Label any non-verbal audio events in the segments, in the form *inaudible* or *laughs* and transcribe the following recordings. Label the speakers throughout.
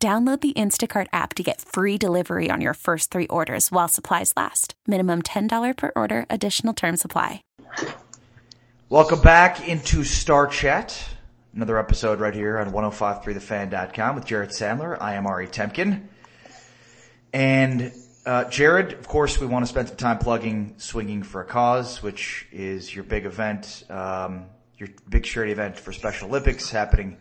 Speaker 1: Download the Instacart app to get free delivery on your first three orders while supplies last. Minimum $10 per order, additional term supply.
Speaker 2: Welcome back into Star Chat. Another episode right here on 1053thefan.com with Jared Sandler. I am Ari Temkin. And uh, Jared, of course, we want to spend some time plugging Swinging for a Cause, which is your big event, um, your big charity event for Special Olympics happening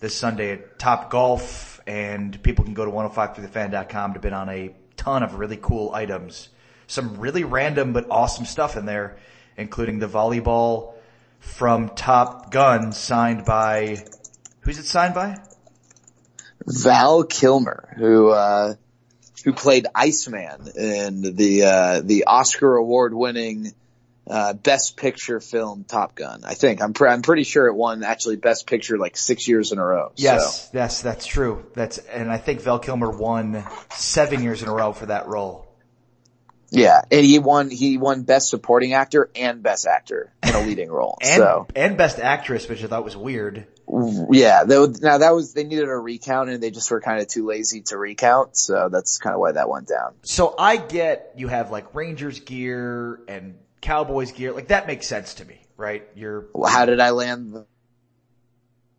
Speaker 2: this Sunday at Top Golf and people can go to 1053thefan.com to bid on a ton of really cool items. Some really random but awesome stuff in there, including the volleyball from Top Gun signed by, who's it signed by?
Speaker 3: Val Kilmer, who, uh, who played Iceman in the, uh, the Oscar award winning uh, best picture film Top Gun. I think I'm pre- I'm pretty sure it won actually best picture like six years in a row.
Speaker 2: Yes, so. yes, that's true. That's and I think Val Kilmer won seven years in a row for that role.
Speaker 3: Yeah, and he won he won best supporting actor and best actor in a leading role. *laughs*
Speaker 2: and,
Speaker 3: so
Speaker 2: and best actress, which I thought was weird.
Speaker 3: Yeah, that, now that was they needed a recount and they just were kind of too lazy to recount, so that's kind of why that went down.
Speaker 2: So I get you have like Rangers gear and Cowboys gear. Like that makes sense to me, right? You're.
Speaker 3: Well, how did I land? The-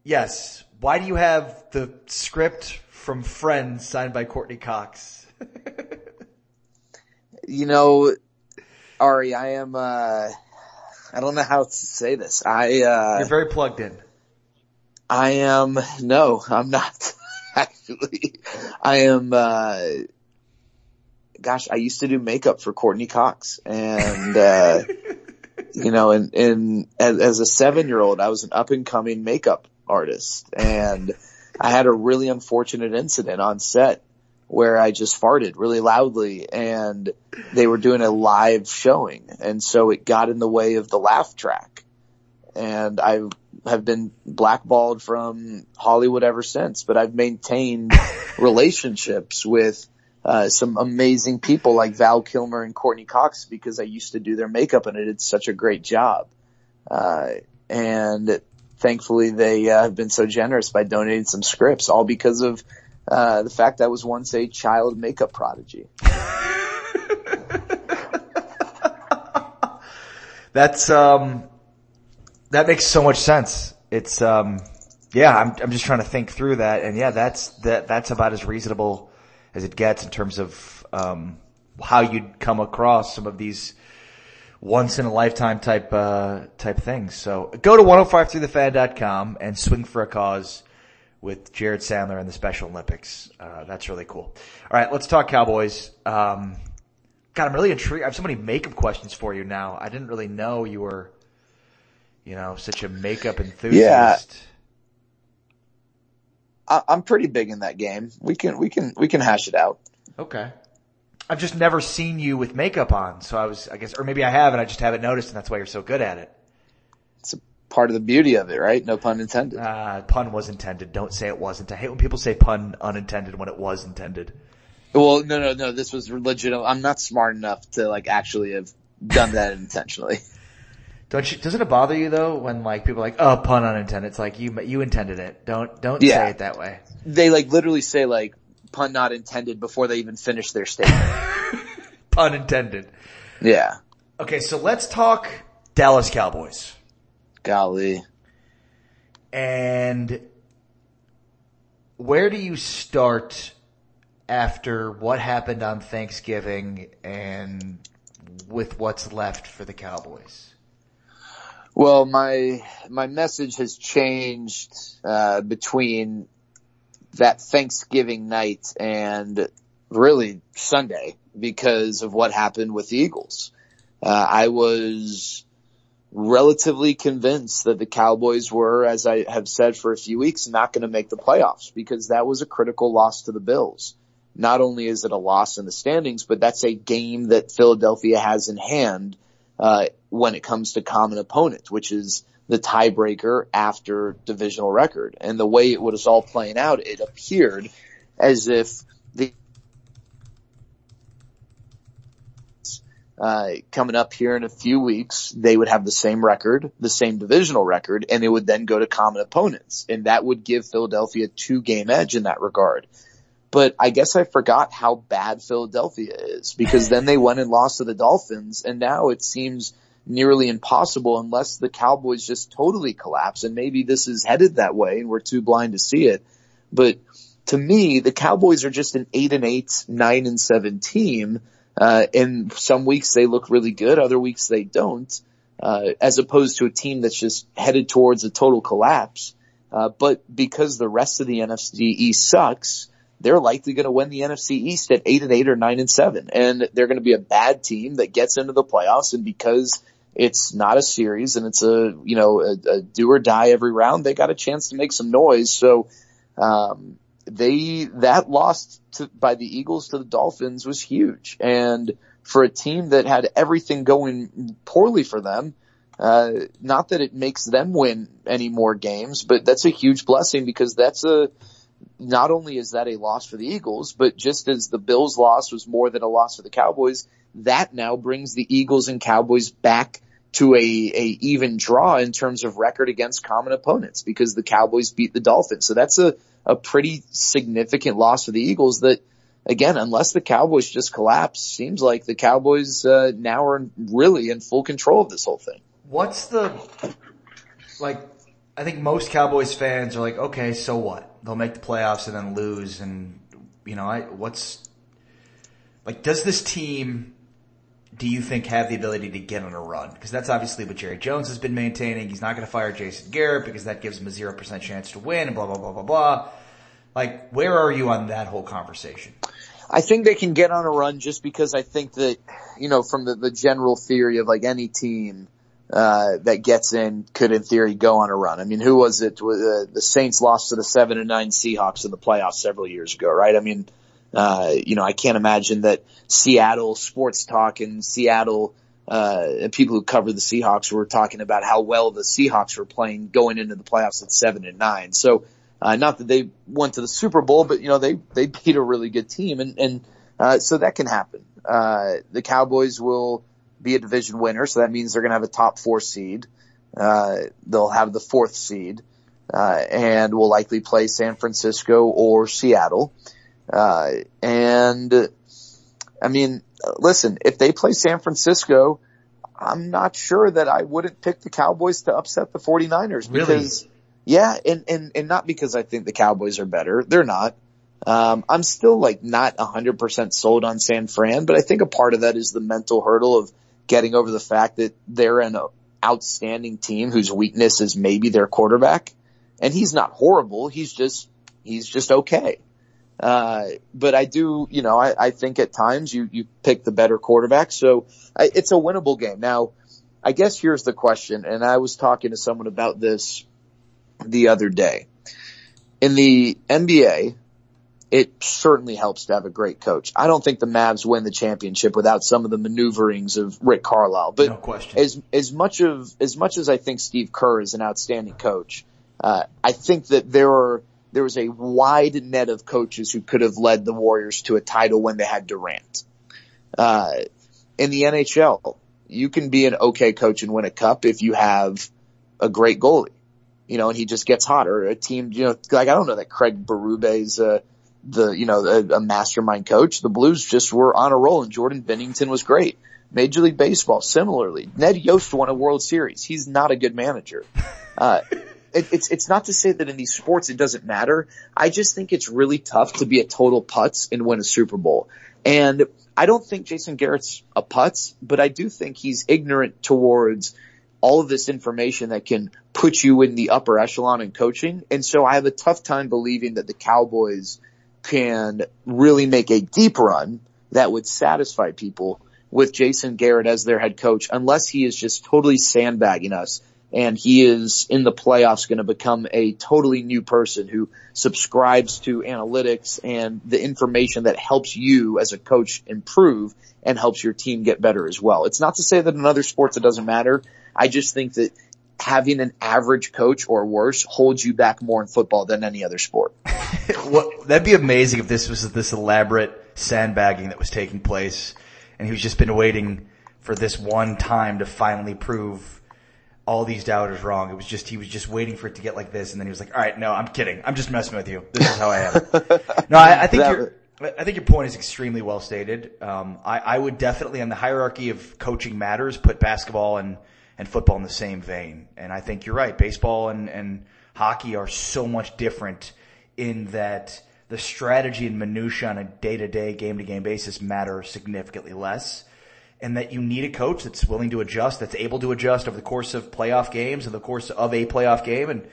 Speaker 2: yes. Why do you have the script from Friends signed by Courteney Cox? *laughs*
Speaker 3: you know, Ari, I am. uh I don't know how to say this. I. uh
Speaker 2: You're very plugged in.
Speaker 3: I am. No, I'm not. *laughs* Actually, I am. uh gosh, I used to do makeup for Courteney Cox and, uh, *laughs* you know, and, and as, as a seven year old, I was an up and coming makeup artist and I had a really unfortunate incident on set where I just farted really loudly and they were doing a live showing. And so it got in the way of the laugh track and I have been blackballed from Hollywood ever since, but I've maintained *laughs* relationships with uh, some amazing people like Val Kilmer and Courteney Cox because I used to do their makeup and I did such a great job. Uh, and thankfully they uh, have been so generous by donating some scripts all because of, uh, the fact I was once a child makeup prodigy. *laughs*
Speaker 2: That's, um, that makes so much sense. It's, um, yeah, I'm, I'm just trying to think through that and yeah, that's, that, that's about as reasonable as it gets in terms of um, how you'd come across some of these once in a lifetime type uh, type things. So go to 1053thefan.com and swing for a cause with Jared Sandler and the Special Olympics. Uh, that's really cool. All right, let's talk Cowboys. Um, God, I'm really intrigued. I have so many makeup questions for you now. I didn't really know you were, you know, such a makeup enthusiast.
Speaker 3: Yeah. I, am pretty big in that game. We can, we can, we can hash it out.
Speaker 2: Okay. I've just never seen you with makeup on, so I was, I guess, or maybe I have and I just haven't noticed, and that's why you're so good at it.
Speaker 3: It's a part of the beauty of it, right? No pun intended.
Speaker 2: Uh, pun was intended. Don't say it wasn't. I hate when people say pun unintended when it was intended.
Speaker 3: Well, no, no, no. This was legitimate. I'm not smart enough to like actually have done that *laughs* intentionally.
Speaker 2: Don't you, doesn't it bother you though when like people are like, oh, pun unintended? It's like you, you intended it. Don't, don't yeah. say it that way.
Speaker 3: They like literally say like pun not intended before they even finish their statement. *laughs*
Speaker 2: pun intended.
Speaker 3: Yeah.
Speaker 2: Okay. So let's talk Dallas Cowboys.
Speaker 3: Golly.
Speaker 2: And where do you start after what happened on Thanksgiving and with what's left for the Cowboys?
Speaker 3: Well, my my message has changed uh, between that Thanksgiving night and really Sunday because of what happened with the Eagles. Uh, I was relatively convinced that the Cowboys were, as I have said for a few weeks, not going to make the playoffs because that was a critical loss to the Bills. not only is it a loss in the standings, but that's a game that Philadelphia has in hand uh, when it comes to common opponents, which is the tiebreaker after divisional record. And the way it was all playing out, it appeared as if the uh, coming up here in a few weeks, they would have the same record, the same divisional record, and it would then go to common opponents. And that would give Philadelphia two game edge in that regard. But I guess I forgot how bad Philadelphia is because then they went and lost to the Dolphins and now it seems nearly impossible unless the Cowboys just totally collapse and maybe this is headed that way and we're too blind to see it. But to me, the Cowboys are just an eight and eight, nine and seven team. Uh, and some weeks they look really good, other weeks they don't, uh, as opposed to a team that's just headed towards a total collapse. Uh, but because the rest of the NFC East sucks, they're likely going to win the NFC East at eight and eight or nine and seven. And they're going to be a bad team that gets into the playoffs. And because it's not a series and it's a, you know, a, a do or die every round, they got a chance to make some noise. So, um, they, that loss to, by the Eagles to the Dolphins was huge. And for a team that had everything going poorly for them, uh, not that it makes them win any more games, but that's a huge blessing because that's a, not only is that a loss for the Eagles, but just as the Bills loss was more than a loss for the Cowboys, that now brings the Eagles and Cowboys back to a, a even draw in terms of record against common opponents because the Cowboys beat the Dolphins. So that's a, a pretty significant loss for the Eagles that again, unless the Cowboys just collapse, seems like the Cowboys uh, now are really in full control of this whole thing.
Speaker 2: What's the like? I think most Cowboys fans are like, okay, so what? They'll make the playoffs and then lose, and you know, I what's like? Does this team? Do you think have the ability to get on a run? Because that's obviously what Jerry Jones has been maintaining. He's not going to fire Jason Garrett because that gives him a zero percent chance to win, and blah blah blah blah blah. Like, where are you on that whole conversation?
Speaker 3: I think they can get on a run just because I think that, you know, from the, the general theory of like any team, uh, that gets in could in theory go on a run. I mean, who was it? Uh, the Saints lost to the seven and nine Seahawks in the playoffs several years ago, right? I mean, uh, you know, I can't imagine that Seattle sports talk and Seattle, uh, people who cover the Seahawks were talking about how well the Seahawks were playing going into the playoffs at seven and nine. So, uh, not that they went to the Super Bowl, but you know, they, they beat a really good team and, and, uh, so that can happen. Uh, the Cowboys will, be a division winner. So that means they're going to have a top four seed. Uh, they'll have the fourth seed, uh, and will likely play San Francisco or Seattle. Uh, and I mean, listen, if they play San Francisco, I'm not sure that I wouldn't pick the Cowboys to upset the 49ers because yeah, and, and, and not because I think the Cowboys are better. They're not. Um, I'm still like not 100% sold on San Fran, but I think a part of that is the mental hurdle of getting over the fact that they're an outstanding team whose weakness is maybe their quarterback. And he's not horrible. He's just, he's just okay. Uh, but I do, you know, I, I think at times you, you pick the better quarterback. So I, it's a winnable game. Now, I guess here's the question. And I was talking to someone about this the other day. In the NBA, it certainly helps to have a great coach. I don't think the Mavs win the championship without some of the maneuverings of Rick Carlisle. But
Speaker 2: no question.
Speaker 3: as as much of as much as I think Steve Kerr is an outstanding coach, uh, I think that there are there was a wide net of coaches who could have led the Warriors to a title when they had Durant. Uh, in the NHL, you can be an okay coach and win a cup if you have a great goalie. You know, and he just gets hot or a team, you know, like I don't know that Craig Berube's, uh, the, you know, a, a mastermind coach. The Blues just were on a roll and Jordan Binnington was great. Major League Baseball, similarly. Ned Yost won a World Series. He's not a good manager. *laughs* Uh, it, it's, it's not to say that in these sports it doesn't matter. I just think it's really tough to be a total putz and win a Super Bowl. And I don't think Jason Garrett's a putz, but I do think he's ignorant towards all of this information that can put you in the upper echelon in coaching. And so I have a tough time believing that the Cowboys can really make a deep run that would satisfy people with Jason Garrett as their head coach unless he is just totally sandbagging us and he is in the playoffs going to become a totally new person who subscribes to analytics and the information that helps you as a coach improve and helps your team get better as well. It's not to say that in other sports it doesn't matter. I just think that having an average coach or worse holds you back more in football than any other sport. *laughs*
Speaker 2: well, that'd be amazing if this was this elaborate sandbagging that was taking place and he's just been waiting for this one time to finally prove all these doubters wrong. It was just, he was just waiting for it to get like this. And then he was like, all right, no, I'm kidding. I'm just messing with you. This is how I am. *laughs* no, I, I think your, I think your point is extremely well stated. Um, I, I would definitely on the hierarchy of coaching matters put basketball and, and football in the same vein. And I think you're right. Baseball and, and hockey are so much different in that the strategy and minutia on a day to day, game to game basis matter significantly less and that you need a coach that's willing to adjust, that's able to adjust over the course of playoff games and the course of a playoff game. And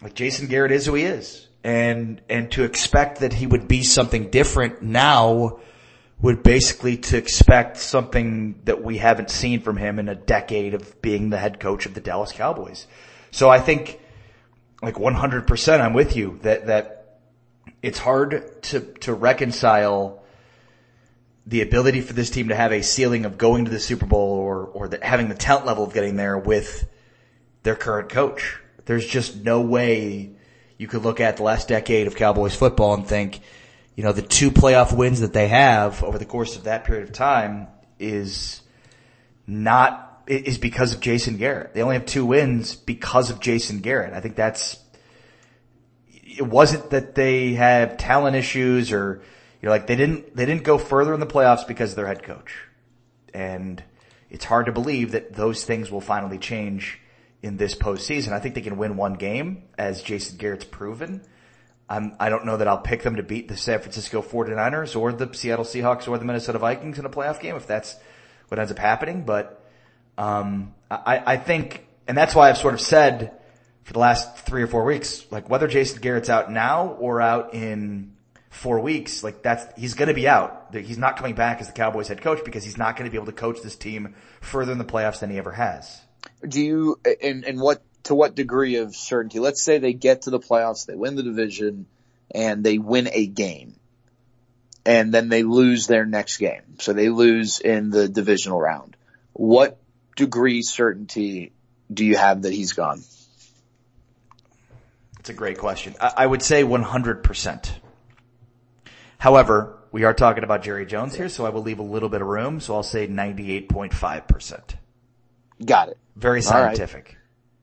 Speaker 2: like Jason Garrett is who he is. And, and to expect that he would be something different now would basically to expect something that we haven't seen from him in a decade of being the head coach of the Dallas Cowboys. So I think like 100% I'm with you that, that it's hard to, to reconcile the ability for this team to have a ceiling of going to the Super Bowl or, or having the talent level of getting there with their current coach. There's just no way you could look at the last decade of Cowboys football and think, you know, the two playoff wins that they have over the course of that period of time is not, is because of Jason Garrett. They only have two wins because of Jason Garrett. I think that's, it wasn't that they have talent issues or, you're like they didn't they didn't go further in the playoffs because of their head coach, and it's hard to believe that those things will finally change in this postseason. I think they can win one game, as Jason Garrett's proven. I'm, I don't know that I'll pick them to beat the San Francisco 49ers or the Seattle Seahawks or the Minnesota Vikings in a playoff game if that's what ends up happening. But um, I, I think, and that's why I've sort of said for the last three or four weeks, like whether Jason Garrett's out now or out in four weeks, like that's, he's going to be out. He's not coming back as the Cowboys head coach because he's not going to be able to coach this team further in the playoffs than he ever has.
Speaker 3: Do you, and, and what, to what degree of certainty? Let's say they get to the playoffs, they win the division, and they win a game. And then they lose their next game. So they lose in the divisional round. What degree certainty do you have that he's gone?
Speaker 2: It's a great question. I, I would say 100%. However, we are talking about Jerry Jones here, so I will leave a little bit of room. So I'll say 98.5%.
Speaker 3: Got it.
Speaker 2: Very scientific.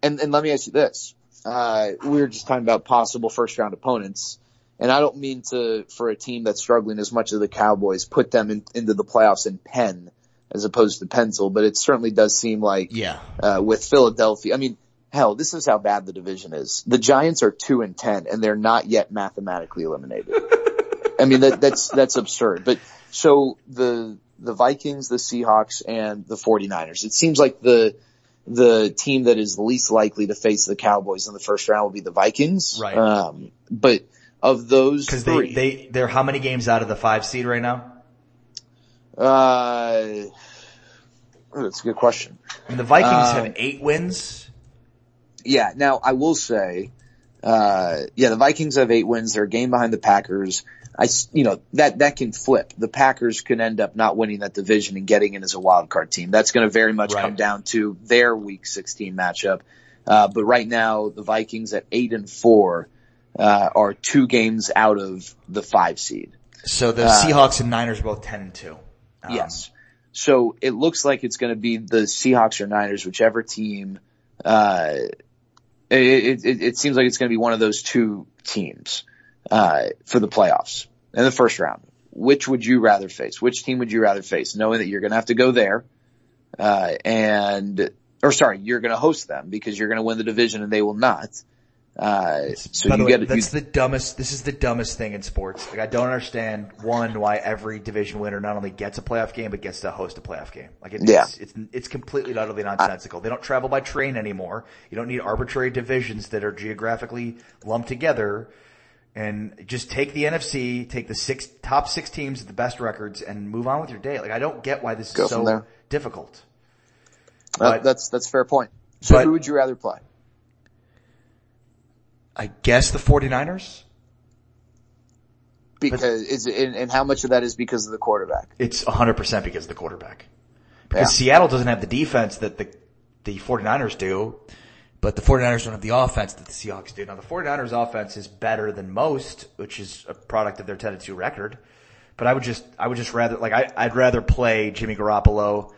Speaker 3: And, and let me ask you this. Uh, we were just talking about possible first round opponents. And I don't mean to, for a team that's struggling as much as the Cowboys, put them in, into the playoffs in pen as opposed to pencil, but it certainly does seem like,
Speaker 2: yeah,
Speaker 3: uh, with Philadelphia, I mean, hell, this is how bad the division is. The Giants are two and ten and they're not yet mathematically eliminated. *laughs* I mean, that, that's, that's absurd. But so the, the Vikings, the Seahawks, and the 49ers. It seems like the, the team that is least likely to face the Cowboys in the first round will be the Vikings.
Speaker 2: Right.
Speaker 3: Um, but of those
Speaker 2: Cause they, they, they're how many games out of the five seed right now?
Speaker 3: Uh, that's a good question.
Speaker 2: And the Vikings um, have eight wins.
Speaker 3: Yeah. Now I will say, uh, yeah, the Vikings have eight wins. They're a game behind the Packers. I, you know, that, that can flip. The Packers can end up not winning that division and getting in as a wild card team. That's going to very much right. come down to their week 16 matchup. Uh, but right now the Vikings at eight and four, uh, are two games out of the five seed.
Speaker 2: So the uh, Seahawks and Niners are both 10 and two.
Speaker 3: Um, yes. So it looks like it's going to be the Seahawks or Niners, whichever team, uh, it, it, it seems like it's going to be one of those two teams uh, for the playoffs in the first round. Which would you rather face? Which team would you rather face, knowing that you're going to have to go there, uh, and or sorry, you're going to host them because you're going to win the division and they will not. Uh, so
Speaker 2: By
Speaker 3: you
Speaker 2: way,
Speaker 3: get
Speaker 2: that's you, the dumbest. This is the dumbest thing in sports. Like I don't understand one why every division winner not only gets a playoff game but gets to host a playoff game. Like it,
Speaker 3: yeah.
Speaker 2: it's, it's it's completely utterly nonsensical. I, they don't travel by train anymore. You don't need arbitrary divisions that are geographically lumped together and just take the NFC, take the six top six teams with the best records, and move on with your day. Like I don't get why this Go is so difficult.
Speaker 3: But, that's that's fair point. So
Speaker 2: But-
Speaker 3: who would you rather play?
Speaker 2: I guess the 49ers.
Speaker 3: Because is it, and, and how much of that is because of the quarterback?
Speaker 2: It's 100% because of the quarterback. Because
Speaker 3: Yeah.
Speaker 2: Seattle doesn't have the defense that the, the 49ers do, but the 49ers don't have the offense that the Seahawks do. Now the 49ers offense is better than most, which is a product of their 10-2 record. But I would just, I would just rather, like, I, I'd rather play Jimmy Garoppolo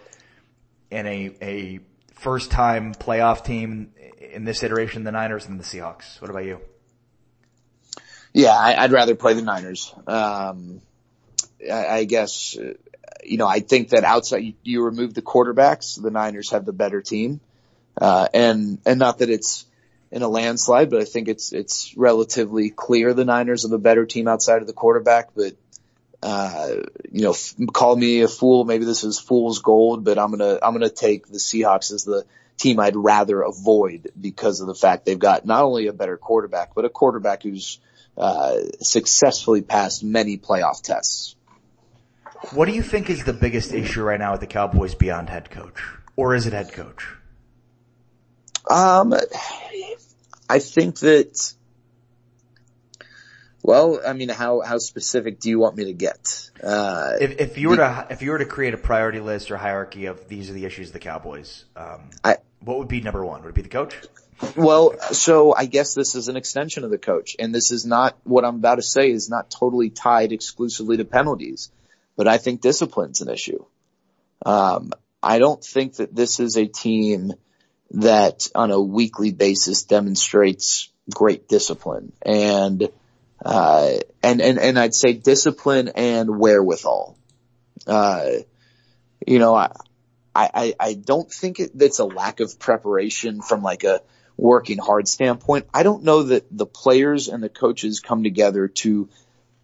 Speaker 2: in a, a first time playoff team in this iteration the Niners than the Seahawks. What about you?
Speaker 3: Yeah, I, I'd rather play the Niners. Um, I, I guess, you know, I think that outside you, you remove the quarterbacks, the Niners have the better team. Uh, and, and not that it's in a landslide, but I think it's, it's relatively clear the Niners are the better team outside of the quarterback, but, uh, you know, f- call me a fool. Maybe this is fool's gold, but I'm going to, I'm going to take the Seahawks as the team I'd rather avoid because of the fact they've got not only a better quarterback, but a quarterback who's, uh, successfully passed many playoff tests.
Speaker 2: What do you think is the biggest issue right now with the Cowboys beyond head coach? Or is it head coach?
Speaker 3: Um, I think that, well, I mean, how, how specific do you want me to get? Uh,
Speaker 2: If, if you were to if you were to create a priority list or hierarchy of these are the issues of the Cowboys, um,
Speaker 3: I,
Speaker 2: what would be number one? Would it be the coach?
Speaker 3: well, so I guess this is an extension of the coach and this is not what I'm about to say is not totally tied exclusively to penalties, but I think discipline's an issue. Um, I don't think that this is a team that on a weekly basis demonstrates great discipline and, uh, and, and, and I'd say discipline and wherewithal. Uh, you know, I, I, I don't think it, it's a lack of preparation from like a working hard standpoint. I don't know that the players and the coaches come together to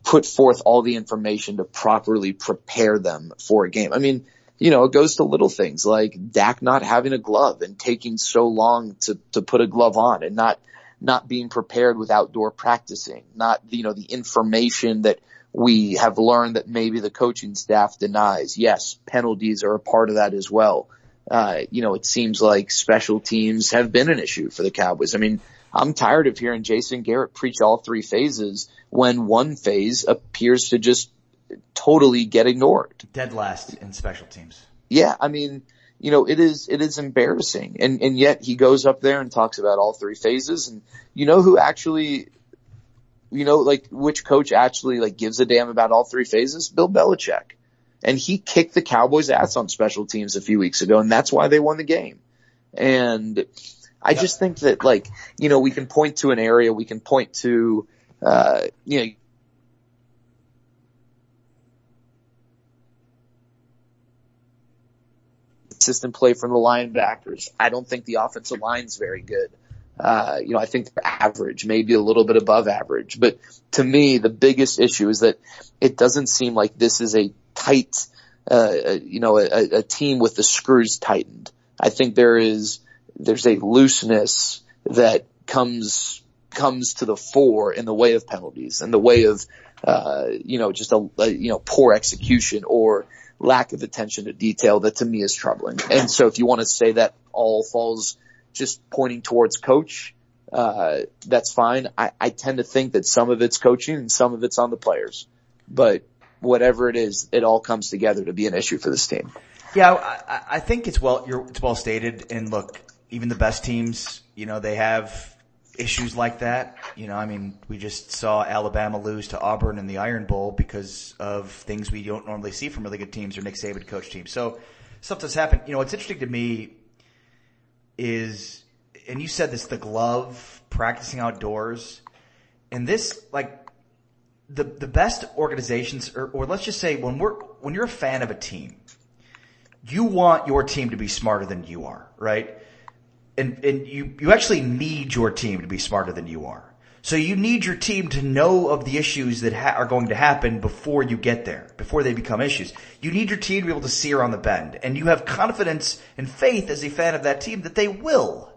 Speaker 3: put forth all the information to properly prepare them for a game. I mean, you know, it goes to little things like Dak not having a glove and taking so long to, to put a glove on and not, not being prepared with outdoor practicing, not, you know, the information that we have learned that maybe the coaching staff denies. Yes, penalties are a part of that as well. Uh, you know, it seems like special teams have been an issue for the Cowboys. I mean, I'm tired of hearing Jason Garrett preach all three phases when one phase appears to just totally get ignored.
Speaker 2: Dead last in special teams.
Speaker 3: Yeah, I mean, you know, it is, it is embarrassing. And, and yet he goes up there and talks about all three phases. And you know who actually, you know, like which coach actually like gives a damn about all three phases? Bill Belichick. And he kicked the Cowboys ass on special teams a few weeks ago and that's why they won the game. And I just think that like, you know, we can point to an area, we can point to, uh, you know, consistent play from the linebackers. I don't think the offensive line's very good. Uh, you know, I think they're average, maybe a little bit above average. But to me, the biggest issue is that it doesn't seem like this is a tight, uh, you know, a, a team with the screws tightened. I think there is, there's a looseness that comes, comes to the fore in the way of penalties and the way of, uh, you know, just a, a, you know, poor execution or lack of attention to detail that to me is troubling. And so if you want to say that all falls just pointing towards coach, uh, that's fine. I, I tend to think that some of it's coaching and some of it's on the players, but whatever it is, it all comes together to be an issue for this team.
Speaker 2: Yeah, I, I think it's well, it's well stated. And look, even the best teams, you know, they have issues like that. You know, I mean, we just saw Alabama lose to Auburn in the Iron Bowl because of things we don't normally see from really good teams or Nick Saban coach teams. So stuff that's happened. You know, what's interesting to me is, and you said this, the glove, practicing outdoors, and this, like, the, the best organizations, or, or let's just say when we're, when you're a fan of a team, you want your team to be smarter than you are, right? And, and you, you actually need your team to be smarter than you are. So you need your team to know of the issues that ha- are going to happen before you get there, before they become issues. You need your team to be able to see around the bend. And you have confidence and faith as a fan of that team that they will.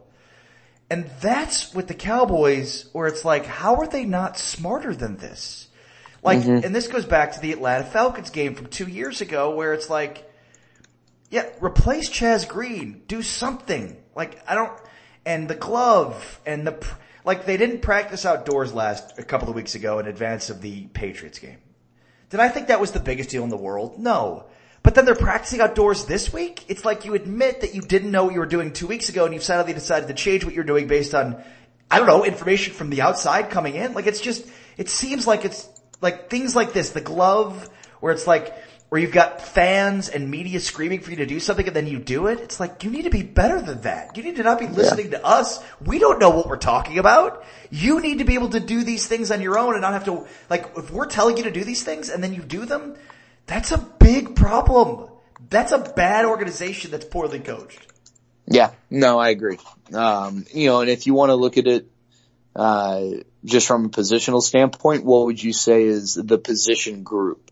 Speaker 2: And that's with the Cowboys where it's like, how are they not smarter than this? Like, mm-hmm. and this goes back to the Atlanta Falcons game from two years ago where it's like, yeah, replace Chaz Green. Do something. Like, I don't, and the glove and the like they didn't practice outdoors last a couple of weeks ago in advance of the Patriots game. Did I think that was the biggest deal in the world? No. But then they're practicing outdoors this week? It's like you admit that you didn't know what you were doing two weeks ago and you've suddenly decided to change what you're doing based on, I don't know, information from the outside coming in. Like it's just, it seems like it's like things like this, the glove, where it's like, where you've got fans and media screaming for you to do something and then you do it. It's like, you need to be better than that. You need to not be listening yeah. to us. We don't know what we're talking about. You need to be able to do these things on your own and not have to, like, if we're telling you to do these things and then you do them, that's a big problem. That's a bad organization that's poorly coached.
Speaker 3: Yeah, no, I agree. Um, you know, and if you want to look at it, uh, just from a positional standpoint, what would you say is the position group?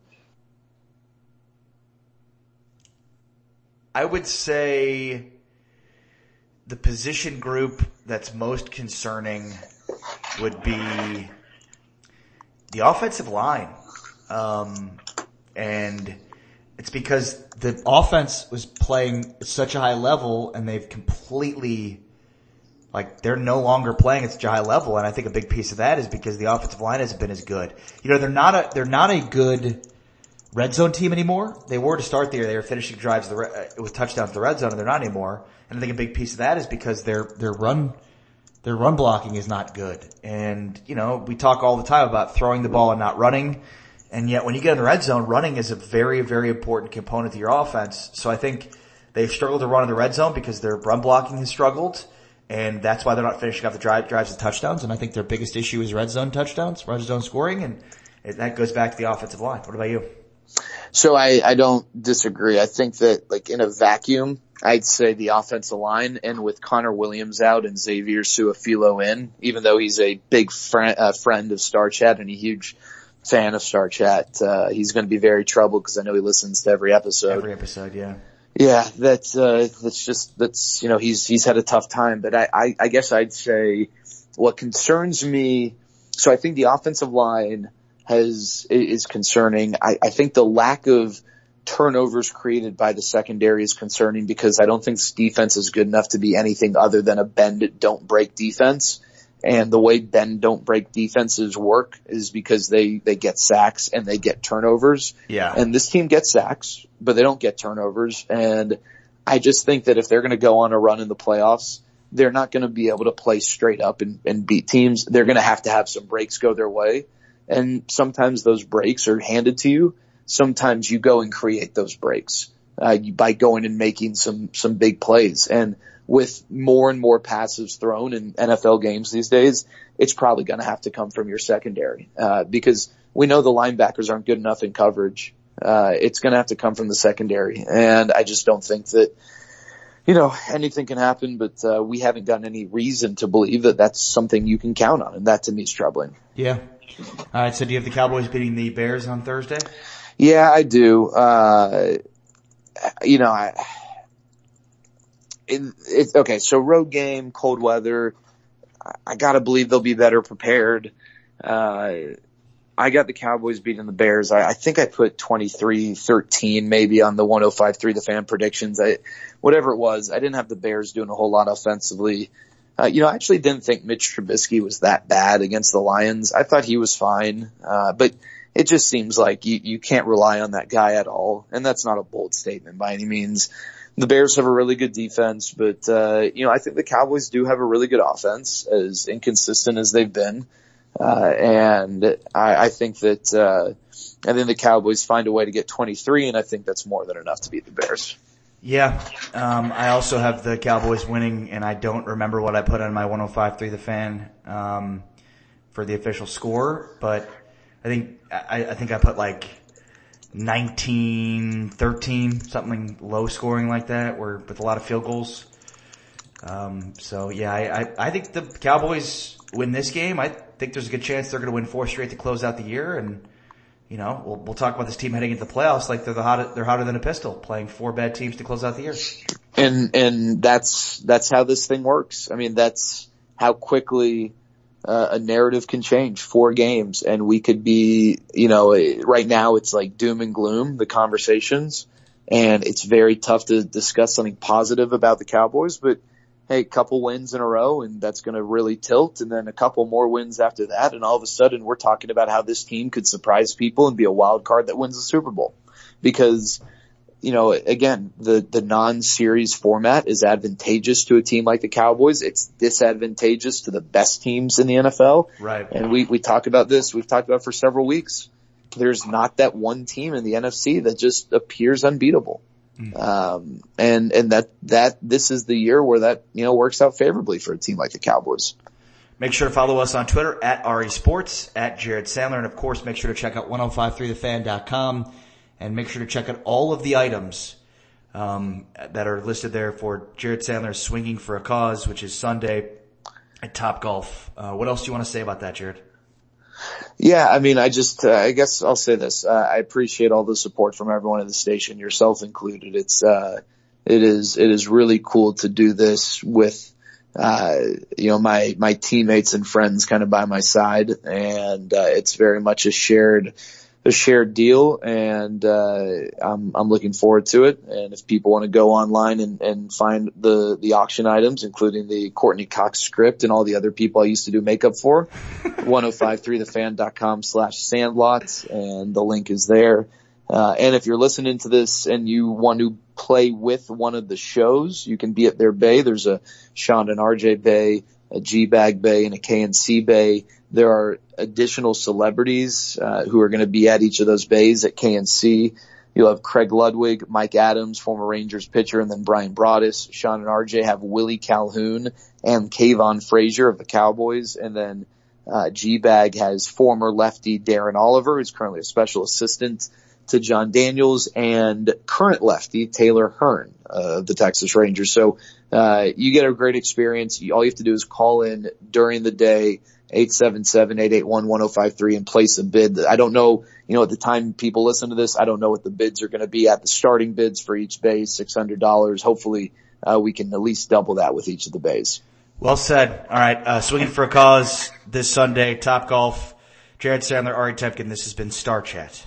Speaker 2: I would say the position group that's most concerning would be the offensive line. Um, and it's because the offense was playing at such a high level and they've completely like they're no longer playing at such a high level and I think a big piece of that is because the offensive line hasn't been as good. You know, they're not a they're not a good red zone team anymore. They were to start the year. They were finishing drives the, uh, with touchdowns to the red zone, and they're not anymore. And I think a big piece of that is because their their run their run blocking is not good. And you know, we talk all the time about throwing the ball and not running. And yet, when you get in the red zone, running is a very very important component to your offense. So I think they've struggled to run in the red zone because their run blocking has struggled. And that's why they're not finishing off the drive, drives and touchdowns. And I think their biggest issue is red zone touchdowns, red zone scoring. And that goes back to the offensive line. What about you?
Speaker 3: So I, I don't disagree. I think that like in a vacuum, I'd say the offensive line and with Connor Williams out and Xavier Su'a-Filo in, even though he's a big friend, uh, friend of Star Chat and a huge fan of Star Chat, uh, he's going to be very troubled because I know he listens to every episode.
Speaker 2: Every episode, yeah.
Speaker 3: Yeah, that's, uh, that's just, that's, you know, he's, he's had a tough time, but I, I, I guess I'd say what concerns me, so I think the offensive line, has is concerning. I, I think the lack of turnovers created by the secondary is concerning because I don't think this defense is good enough to be anything other than a bend don't break defense. And the way bend don't break defenses work is because they, they get sacks and they get turnovers.
Speaker 2: Yeah.
Speaker 3: And this team gets sacks, but they don't get turnovers. And I just think that if they're going to go on a run in the playoffs, they're not going to be able to play straight up and, and beat teams. They're going to have to have some breaks go their way. And sometimes those breaks are handed to you. Sometimes you go and create those breaks uh, by going and making some some big plays. And with more and more passes thrown in NFL games these days, it's probably going to have to come from your secondary uh, because we know the linebackers aren't good enough in coverage. Uh, it's going to have to come from the secondary, and I just don't think that you know, anything can happen, but uh, we haven't gotten any reason to believe that that's something you can count on, and that to me is troubling.
Speaker 2: Yeah. All right. So do you have the Cowboys beating the Bears on Thursday?
Speaker 3: Yeah, I do. Uh, you know, I, it, it's okay. So road game, cold weather. I, gotta believe they'll be better prepared. Uh, I got the Cowboys beating the Bears. I, I think I put 23-13 maybe on the 105.3 the fan predictions. I, whatever it was, I didn't have the Bears doing a whole lot offensively. Uh, you know, I actually didn't think Mitch Trubisky was that bad against the Lions. I thought he was fine. Uh, but it just seems like you, you can't rely on that guy at all. And that's not a bold statement by any means. The Bears have a really good defense, but, uh, you know, I think the Cowboys do have a really good offense as inconsistent as they've been. Uh, and I, I think that, uh, and then the Cowboys find a way to get 23 and I think that's more than enough to beat the Bears.
Speaker 2: Yeah. Um, I also have the Cowboys winning and I don't remember what I put on my 105.3 the fan, um, for the official score, but I think, I, I think I put like 19, 13, something low scoring like that where with a lot of field goals. Um, so yeah, I, I, I think the Cowboys win this game. I think there's a good chance they're going to win four straight to close out the year. And, you know, we'll, we'll talk about this team heading into the playoffs like they're the hot, they're hotter than a pistol playing four bad teams to close out the year.
Speaker 3: And, and that's, that's how this thing works. I mean, that's how quickly uh, a narrative can change four games and we could be, you know, right now it's like doom and gloom, the conversations and it's very tough to discuss something positive about the Cowboys, but hey, a couple wins in a row and that's going to really tilt and then a couple more wins after that. And all of a sudden we're talking about how this team could surprise people and be a wild card that wins the Super Bowl because you know, again, the, the non-series format is advantageous to a team like the Cowboys. It's disadvantageous to the best teams in the NFL.
Speaker 2: Right.
Speaker 3: And we, we talk about this, we've talked about for several weeks. There's not that one team in the NFC that just appears unbeatable. Mm. Um, and, and that, that, this is the year where that, you know, works out favorably for a team like the Cowboys.
Speaker 2: Make sure to follow us on Twitter at RE Sports, at Jared Sandler, and of course make sure to check out 1053thefan.com and make sure to check out all of the items um, that are listed there for Jared Sandler swinging for a cause, which is Sunday at Top Golf. Uh, what else do you want to say about that, Jared?
Speaker 3: Yeah, I mean, I just, uh, I guess I'll say this. Uh, I appreciate all the support from everyone at the station, yourself included. It's, uh, it is, it is really cool to do this with, uh, you know, my, my teammates and friends kind of by my side. And, uh, it's very much a shared, a shared deal and uh, I'm I'm looking forward to it. And if people want to go online and, and find the the auction items, including the Courteney Cox script and all the other people I used to do makeup for, *laughs* 1053thefan.com slash sandlot and the link is there. Uh, and if you're listening to this and you want to play with one of the shows, you can be at their bay. There's a Sean and RJ bay, a G bag bay and a KNC bay. There are additional celebrities uh, who are going to be at each of those bays at KNC. You'll have Craig Ludwig, Mike Adams, former Rangers pitcher, and then Bryan Broaddus. Sean and RJ have Willie Calhoun and Kavon Frazier of the Cowboys. And then uh, G-Bag has former lefty Darren Oliver, who's currently a special assistant to Jon Daniels, and current lefty Taylor Hearn uh, of the Texas Rangers. So uh, you get a great experience. All you have to do is call in during the day 877-881-1053 and place a bid. I don't know, you know, at the time people listen to this, I don't know what the bids are going to be at. The starting bids for each bay, $600. Hopefully, uh, we can at least double that with each of the bays.
Speaker 2: Well said. All right. Uh, swinging for a cause this Sunday, Top Golf. Jared Sandler, Ari Temkin. This has been Star Chat.